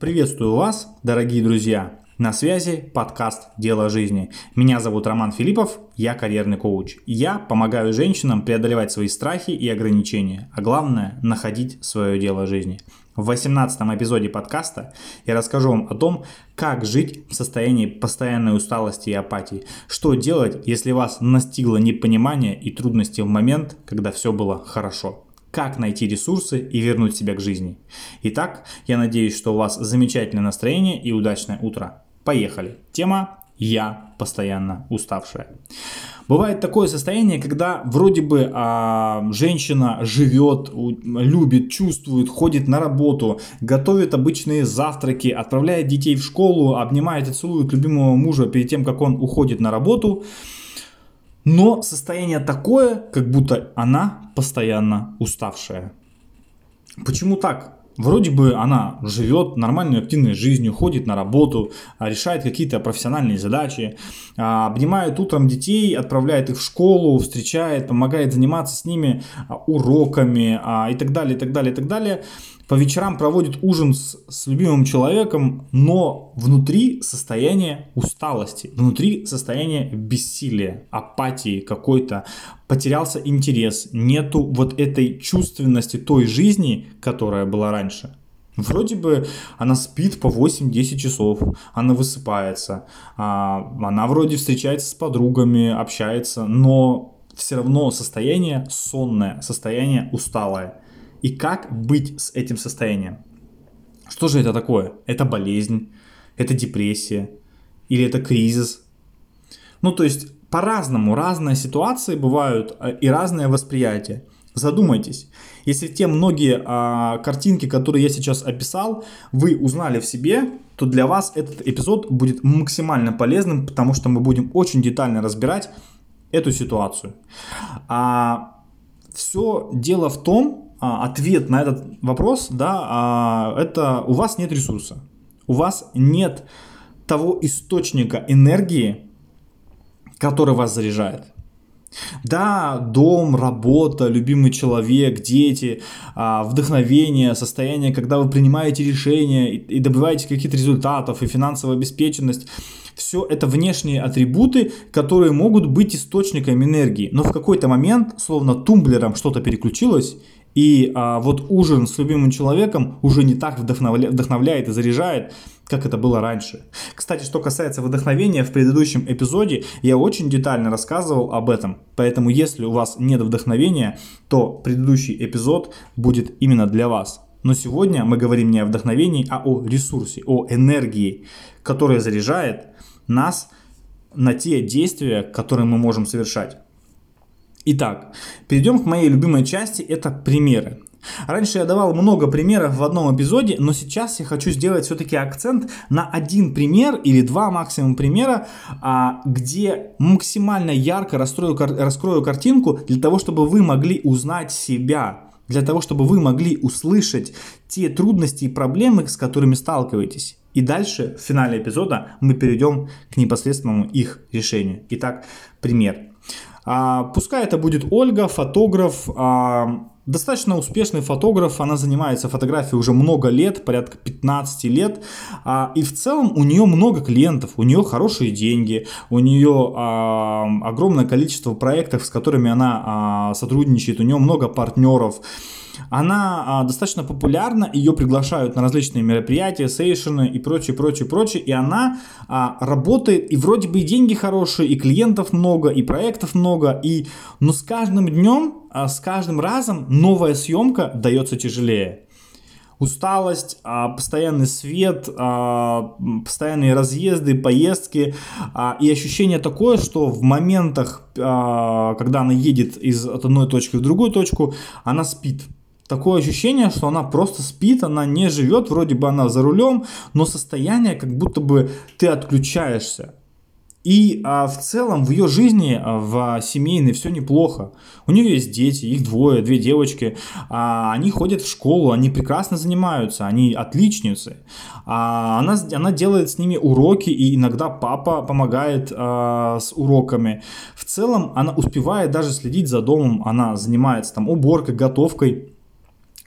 Приветствую вас, дорогие друзья! На связи подкаст «Дело жизни». Меня зовут Роман Филиппов, я карьерный коуч. Я помогаю женщинам преодолевать свои страхи и ограничения, а главное – находить свое дело жизни. В 18 эпизоде подкаста я расскажу вам о том, как жить в состоянии постоянной усталости и апатии. Что делать, если вас настигло непонимание и трудности в момент, когда все было хорошо как найти ресурсы и вернуть себя к жизни. Итак, я надеюсь, что у вас замечательное настроение и удачное утро. Поехали. Тема «Я постоянно уставшая». Бывает такое состояние, когда вроде бы а, женщина живет, любит, чувствует, ходит на работу, готовит обычные завтраки, отправляет детей в школу, обнимает и целует любимого мужа перед тем, как он уходит на работу – но состояние такое, как будто она постоянно уставшая. Почему так? Вроде бы она живет нормальной активной жизнью, ходит на работу, а, решает какие-то профессиональные задачи, а, обнимает утром детей, отправляет их в школу, встречает, помогает заниматься с ними а, уроками и так далее, и так далее, и так далее по вечерам проводит ужин с, с любимым человеком, но внутри состояние усталости, внутри состояние бессилия, апатии какой-то, потерялся интерес, нету вот этой чувственности той жизни, которая была раньше. Вроде бы она спит по 8-10 часов, она высыпается, а, она вроде встречается с подругами, общается, но все равно состояние сонное, состояние усталое. И как быть с этим состоянием? Что же это такое? Это болезнь, это депрессия или это кризис? Ну, то есть по-разному, разные ситуации бывают а, и разное восприятие. Задумайтесь, если те многие а, картинки, которые я сейчас описал, вы узнали в себе, то для вас этот эпизод будет максимально полезным, потому что мы будем очень детально разбирать эту ситуацию. А, все дело в том, ответ на этот вопрос, да, а, это у вас нет ресурса, у вас нет того источника энергии, который вас заряжает. Да, дом, работа, любимый человек, дети, а, вдохновение, состояние, когда вы принимаете решения и добиваетесь каких-то результатов, и финансовая обеспеченность. Все это внешние атрибуты, которые могут быть источником энергии. Но в какой-то момент, словно тумблером что-то переключилось, и а, вот ужин с любимым человеком уже не так вдохновля... вдохновляет и заряжает, как это было раньше. Кстати, что касается вдохновения, в предыдущем эпизоде я очень детально рассказывал об этом. Поэтому, если у вас нет вдохновения, то предыдущий эпизод будет именно для вас. Но сегодня мы говорим не о вдохновении, а о ресурсе, о энергии, которая заряжает нас на те действия, которые мы можем совершать. Итак, перейдем к моей любимой части, это примеры. Раньше я давал много примеров в одном эпизоде, но сейчас я хочу сделать все-таки акцент на один пример или два максимум примера, а, где максимально ярко расстрою, раскрою картинку для того, чтобы вы могли узнать себя, для того, чтобы вы могли услышать те трудности и проблемы, с которыми сталкиваетесь. И дальше, в финале эпизода, мы перейдем к непосредственному их решению. Итак, пример. А, пускай это будет Ольга, фотограф, а, достаточно успешный фотограф, она занимается фотографией уже много лет, порядка 15 лет, а, и в целом у нее много клиентов, у нее хорошие деньги, у нее а, огромное количество проектов, с которыми она а, сотрудничает, у нее много партнеров. Она а, достаточно популярна, ее приглашают на различные мероприятия, сейшены и прочее, прочее, прочее, и она а, работает, и вроде бы и деньги хорошие, и клиентов много, и проектов много, и, но с каждым днем, с каждым разом новая съемка дается тяжелее усталость, а, постоянный свет, а, постоянные разъезды, поездки а, и ощущение такое, что в моментах, когда она едет из одной точки в другую точку, она спит такое ощущение, что она просто спит, она не живет, вроде бы она за рулем, но состояние, как будто бы ты отключаешься. И а, в целом в ее жизни, а, в семейной, все неплохо. У нее есть дети, их двое, две девочки. А, они ходят в школу, они прекрасно занимаются, они отличницы. А, она, она делает с ними уроки, и иногда папа помогает а, с уроками. В целом она успевает даже следить за домом, она занимается там уборкой, готовкой.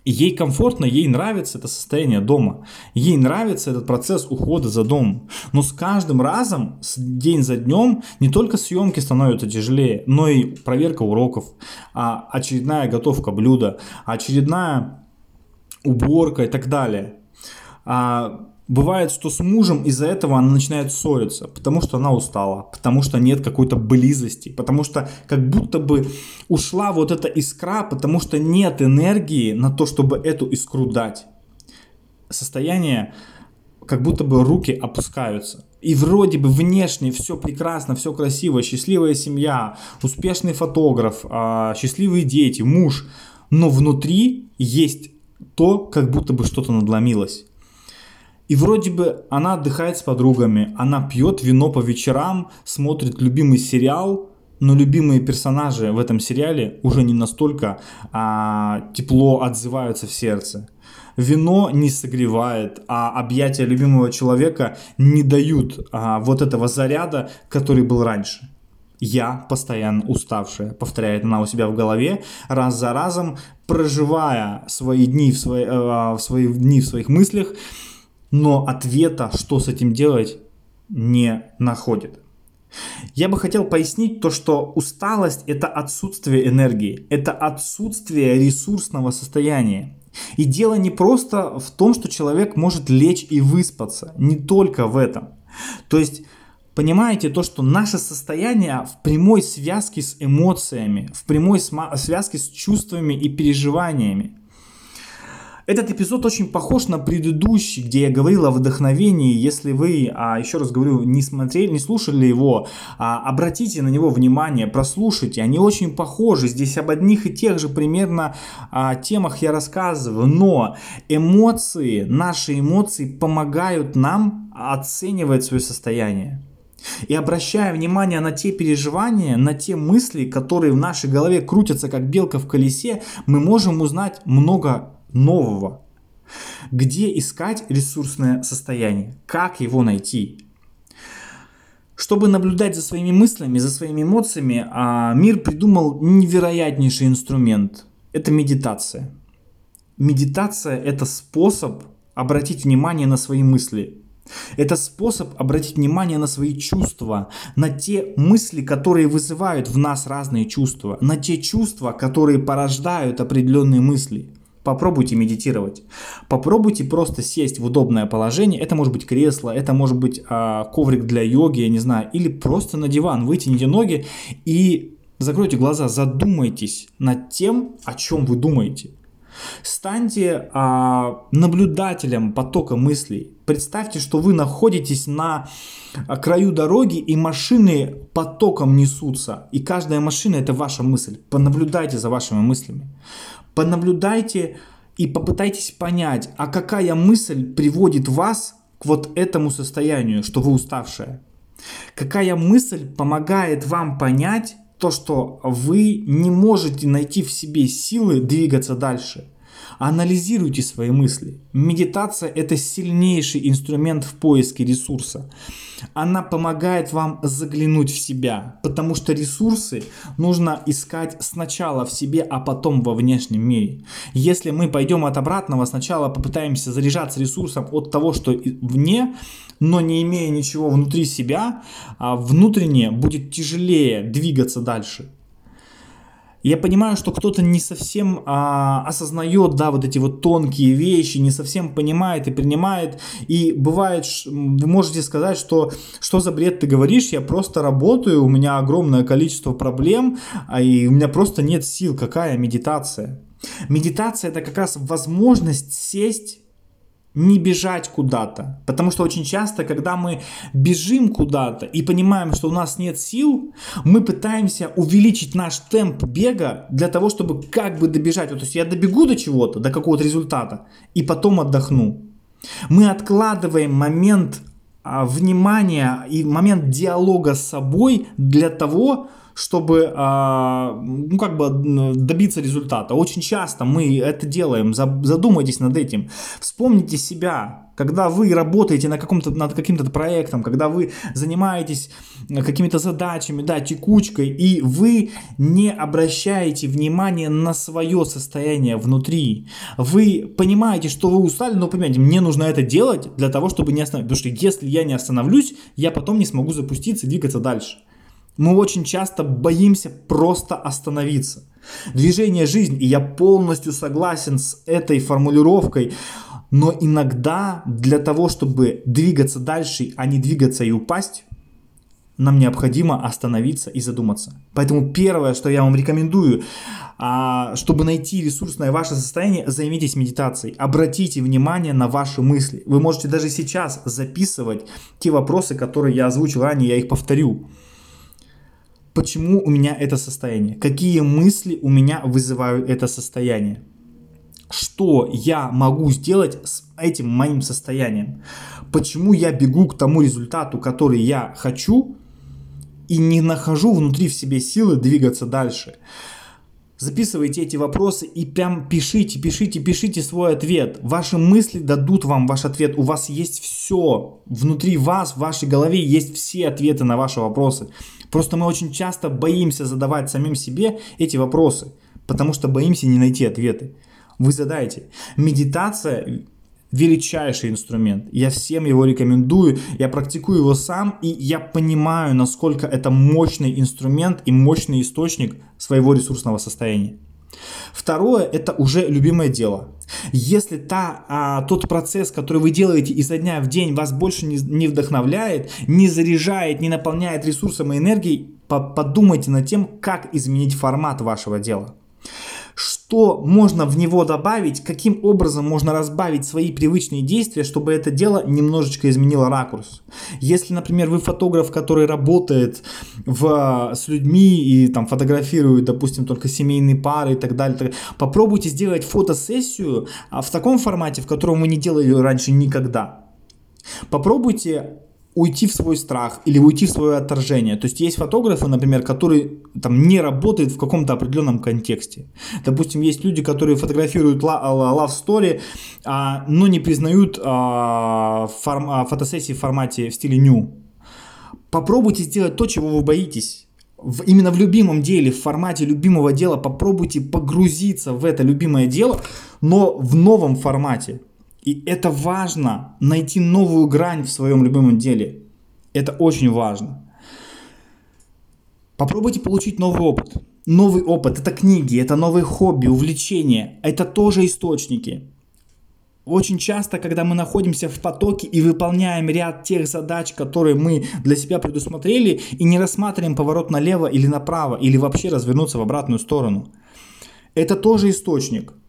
Ей комфортно, ей нравится это состояние дома. Ей нравится этот процесс ухода за домом. Но с каждым разом, день за днем, не только съемки становятся тяжелее, но и проверка уроков, а очередная готовка блюда, очередная уборка и так далее. Бывает, что с мужем из-за этого она начинает ссориться, потому что она устала, потому что нет какой-то близости, потому что как будто бы ушла вот эта искра, потому что нет энергии на то, чтобы эту искру дать. Состояние, как будто бы руки опускаются. И вроде бы внешне все прекрасно, все красиво, счастливая семья, успешный фотограф, а, счастливые дети, муж. Но внутри есть то, как будто бы что-то надломилось. И вроде бы она отдыхает с подругами, она пьет вино по вечерам, смотрит любимый сериал, но любимые персонажи в этом сериале уже не настолько а, тепло отзываются в сердце. Вино не согревает, а объятия любимого человека не дают а, вот этого заряда, который был раньше. Я постоянно уставшая, повторяет она у себя в голове, раз за разом проживая свои дни в, свои, э, в свои дни в своих мыслях, но ответа, что с этим делать, не находит. Я бы хотел пояснить то, что усталость – это отсутствие энергии, это отсутствие ресурсного состояния. И дело не просто в том, что человек может лечь и выспаться, не только в этом. То есть, понимаете то, что наше состояние в прямой связке с эмоциями, в прямой связке с чувствами и переживаниями. Этот эпизод очень похож на предыдущий, где я говорил о вдохновении. Если вы, а, еще раз говорю, не смотрели, не слушали его, а, обратите на него внимание, прослушайте. Они очень похожи. Здесь об одних и тех же примерно а, темах я рассказываю. Но эмоции, наши эмоции помогают нам оценивать свое состояние. И обращая внимание на те переживания, на те мысли, которые в нашей голове крутятся как белка в колесе, мы можем узнать много нового. Где искать ресурсное состояние? Как его найти? Чтобы наблюдать за своими мыслями, за своими эмоциями, а, мир придумал невероятнейший инструмент. Это медитация. Медитация – это способ обратить внимание на свои мысли. Это способ обратить внимание на свои чувства, на те мысли, которые вызывают в нас разные чувства, на те чувства, которые порождают определенные мысли – Попробуйте медитировать. Попробуйте просто сесть в удобное положение. Это может быть кресло, это может быть а, коврик для йоги, я не знаю. Или просто на диван. Вытяните ноги и закройте глаза. Задумайтесь над тем, о чем вы думаете. Станьте а, наблюдателем потока мыслей. Представьте, что вы находитесь на краю дороги, и машины потоком несутся. И каждая машина это ваша мысль. Понаблюдайте за вашими мыслями. Понаблюдайте и попытайтесь понять, а какая мысль приводит вас к вот этому состоянию, что вы уставшая. Какая мысль помогает вам понять то, что вы не можете найти в себе силы двигаться дальше. Анализируйте свои мысли. Медитация – это сильнейший инструмент в поиске ресурса. Она помогает вам заглянуть в себя, потому что ресурсы нужно искать сначала в себе, а потом во внешнем мире. Если мы пойдем от обратного, сначала попытаемся заряжаться ресурсом от того, что вне, но не имея ничего внутри себя, а внутренне будет тяжелее двигаться дальше. Я понимаю, что кто-то не совсем а, осознает, да, вот эти вот тонкие вещи, не совсем понимает и принимает. И бывает, вы можете сказать, что что за бред ты говоришь, я просто работаю, у меня огромное количество проблем, а, и у меня просто нет сил. Какая медитация? Медитация это как раз возможность сесть не бежать куда-то. Потому что очень часто, когда мы бежим куда-то и понимаем, что у нас нет сил, мы пытаемся увеличить наш темп бега для того, чтобы как бы добежать. Вот, то есть я добегу до чего-то, до какого-то результата, и потом отдохну. Мы откладываем момент а, внимания и момент диалога с собой для того, чтобы а, ну, как бы добиться результата. Очень часто мы это делаем. Задумайтесь над этим. Вспомните себя, когда вы работаете на каком-то, над каким-то проектом, когда вы занимаетесь какими-то задачами, да, текучкой, и вы не обращаете внимания на свое состояние внутри. Вы понимаете, что вы устали, но понимаете, мне нужно это делать для того, чтобы не остановиться. Потому что если я не остановлюсь, я потом не смогу запуститься и двигаться дальше. Мы очень часто боимся просто остановиться. Движение жизнь, и я полностью согласен с этой формулировкой, но иногда для того, чтобы двигаться дальше, а не двигаться и упасть, нам необходимо остановиться и задуматься. Поэтому первое, что я вам рекомендую, а, чтобы найти ресурсное ваше состояние, займитесь медитацией. Обратите внимание на ваши мысли. Вы можете даже сейчас записывать те вопросы, которые я озвучил ранее, я их повторю почему у меня это состояние, какие мысли у меня вызывают это состояние, что я могу сделать с этим моим состоянием, почему я бегу к тому результату, который я хочу, и не нахожу внутри в себе силы двигаться дальше. Записывайте эти вопросы и прям пишите, пишите, пишите свой ответ. Ваши мысли дадут вам ваш ответ. У вас есть все. Внутри вас, в вашей голове есть все ответы на ваши вопросы. Просто мы очень часто боимся задавать самим себе эти вопросы, потому что боимся не найти ответы. Вы задаете. Медитация величайший инструмент. Я всем его рекомендую, я практикую его сам, и я понимаю, насколько это мощный инструмент и мощный источник своего ресурсного состояния. Второе – это уже любимое дело. Если та, а, тот процесс, который вы делаете изо дня в день, вас больше не, не вдохновляет, не заряжает, не наполняет ресурсом и энергией, по подумайте над тем, как изменить формат вашего дела что можно в него добавить, каким образом можно разбавить свои привычные действия, чтобы это дело немножечко изменило ракурс. Если, например, вы фотограф, который работает в, с людьми и там фотографирует, допустим, только семейные пары и так далее, так, попробуйте сделать фотосессию а, в таком формате, в котором вы не делали раньше никогда. Попробуйте уйти в свой страх или уйти в свое отторжение. То есть есть фотографы, например, которые там не работают в каком-то определенном контексте. Допустим, есть люди, которые фотографируют love story, а, но не признают а, форм, а, фотосессии в формате в стиле new. Попробуйте сделать то, чего вы боитесь. В, именно в любимом деле, в формате любимого дела попробуйте погрузиться в это любимое дело, но в новом формате. И это важно, найти новую грань в своем любимом деле. Это очень важно. Попробуйте получить новый опыт. Новый опыт – это книги, это новые хобби, увлечения, это тоже источники. Очень часто, когда мы находимся в потоке и выполняем ряд тех задач, которые мы для себя предусмотрели, и не рассматриваем поворот налево или направо, или вообще развернуться в обратную сторону, это тоже источник –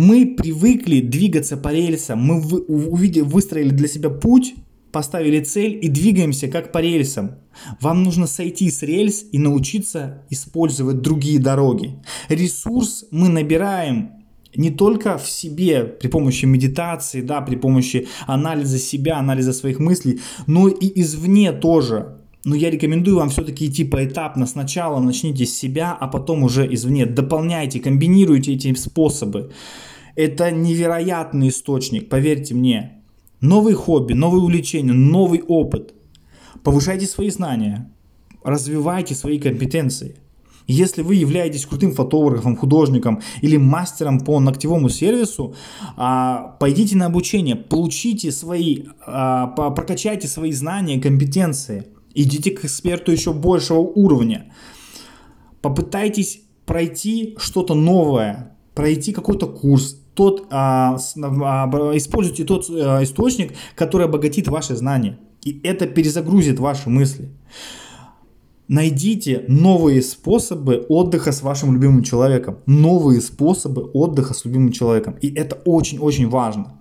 мы привыкли двигаться по рельсам, мы увидели, выстроили для себя путь, поставили цель и двигаемся как по рельсам. Вам нужно сойти с рельс и научиться использовать другие дороги. Ресурс мы набираем не только в себе при помощи медитации, да, при помощи анализа себя, анализа своих мыслей, но и извне тоже. Но я рекомендую вам все-таки идти поэтапно. Сначала начните с себя, а потом уже извне. Дополняйте, комбинируйте эти способы. Это невероятный источник, поверьте мне. Новые хобби, новые увлечения, новый опыт. Повышайте свои знания, развивайте свои компетенции. Если вы являетесь крутым фотографом, художником или мастером по ногтевому сервису, а, пойдите на обучение, получите свои, а, прокачайте свои знания, компетенции. Идите к эксперту еще большего уровня. Попытайтесь пройти что-то новое, пройти какой-то курс, тот, а, а, используйте тот а, источник, который обогатит ваши знания. И это перезагрузит ваши мысли. Найдите новые способы отдыха с вашим любимым человеком. Новые способы отдыха с любимым человеком. И это очень-очень важно.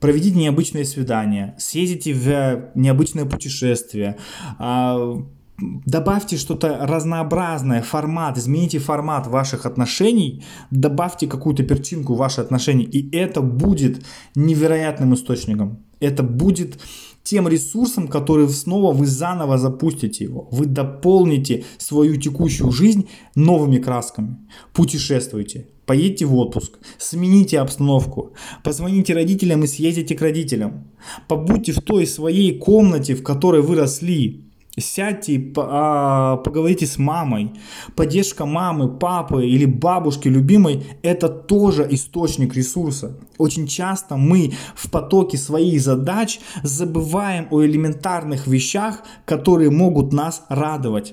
Проведите необычное свидание, съездите в необычное путешествие, а, добавьте что-то разнообразное, формат, измените формат ваших отношений, добавьте какую-то перчинку в ваши отношения, и это будет невероятным источником. Это будет тем ресурсом, который снова вы заново запустите его. Вы дополните свою текущую жизнь новыми красками. Путешествуйте, поедьте в отпуск, смените обстановку, позвоните родителям и съездите к родителям. Побудьте в той своей комнате, в которой вы росли, Сядьте, а, поговорите с мамой. Поддержка мамы, папы или бабушки любимой – это тоже источник ресурса. Очень часто мы в потоке своих задач забываем о элементарных вещах, которые могут нас радовать.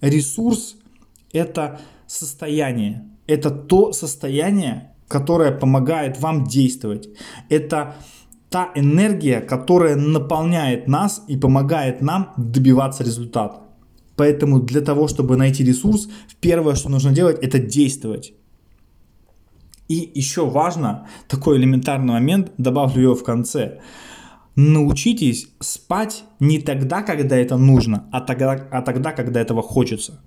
Ресурс – это состояние. Это то состояние, которое помогает вам действовать. Это та энергия, которая наполняет нас и помогает нам добиваться результата. Поэтому для того, чтобы найти ресурс, первое, что нужно делать, это действовать. И еще важно, такой элементарный момент, добавлю его в конце. Научитесь спать не тогда, когда это нужно, а тогда, а тогда когда этого хочется.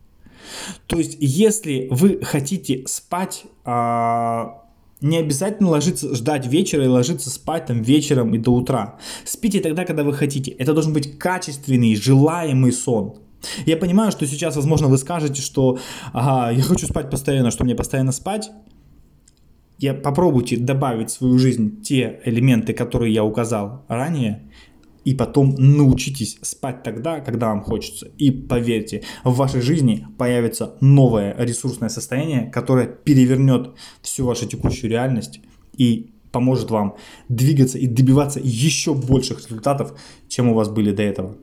То есть, если вы хотите спать а, не обязательно ложиться, ждать вечера и ложиться спать там вечером и до утра. Спите тогда, когда вы хотите. Это должен быть качественный, желаемый сон. Я понимаю, что сейчас, возможно, вы скажете, что ага, я хочу спать постоянно, что мне постоянно спать. Я попробуйте добавить в свою жизнь те элементы, которые я указал ранее, и потом научитесь спать тогда, когда вам хочется. И поверьте, в вашей жизни появится новое ресурсное состояние, которое перевернет всю вашу текущую реальность и поможет вам двигаться и добиваться еще больших результатов, чем у вас были до этого.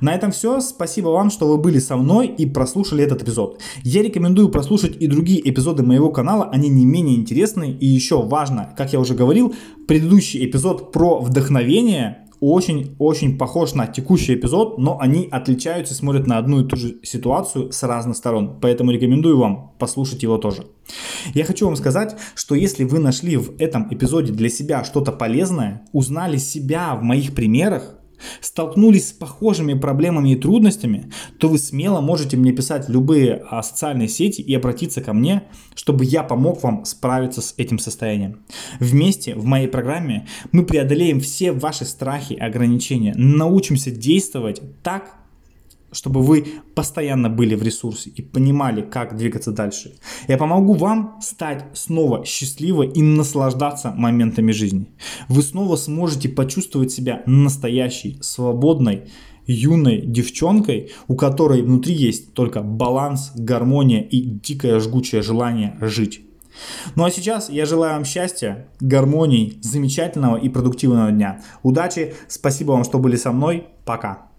На этом все. Спасибо вам, что вы были со мной и прослушали этот эпизод. Я рекомендую прослушать и другие эпизоды моего канала, они не менее интересны. И еще важно, как я уже говорил, предыдущий эпизод про вдохновение очень-очень похож на текущий эпизод, но они отличаются, смотрят на одну и ту же ситуацию с разных сторон. Поэтому рекомендую вам послушать его тоже. Я хочу вам сказать, что если вы нашли в этом эпизоде для себя что-то полезное, узнали себя в моих примерах, столкнулись с похожими проблемами и трудностями, то вы смело можете мне писать в любые а, социальные сети и обратиться ко мне, чтобы я помог вам справиться с этим состоянием. Вместе в моей программе мы преодолеем все ваши страхи и ограничения, научимся действовать так, чтобы вы постоянно были в ресурсе и понимали, как двигаться дальше. Я помогу вам стать снова счастливой и наслаждаться моментами жизни. Вы снова сможете почувствовать себя настоящей, свободной, юной девчонкой, у которой внутри есть только баланс, гармония и дикое жгучее желание жить. Ну а сейчас я желаю вам счастья, гармонии, замечательного и продуктивного дня. Удачи, спасибо вам, что были со мной, пока.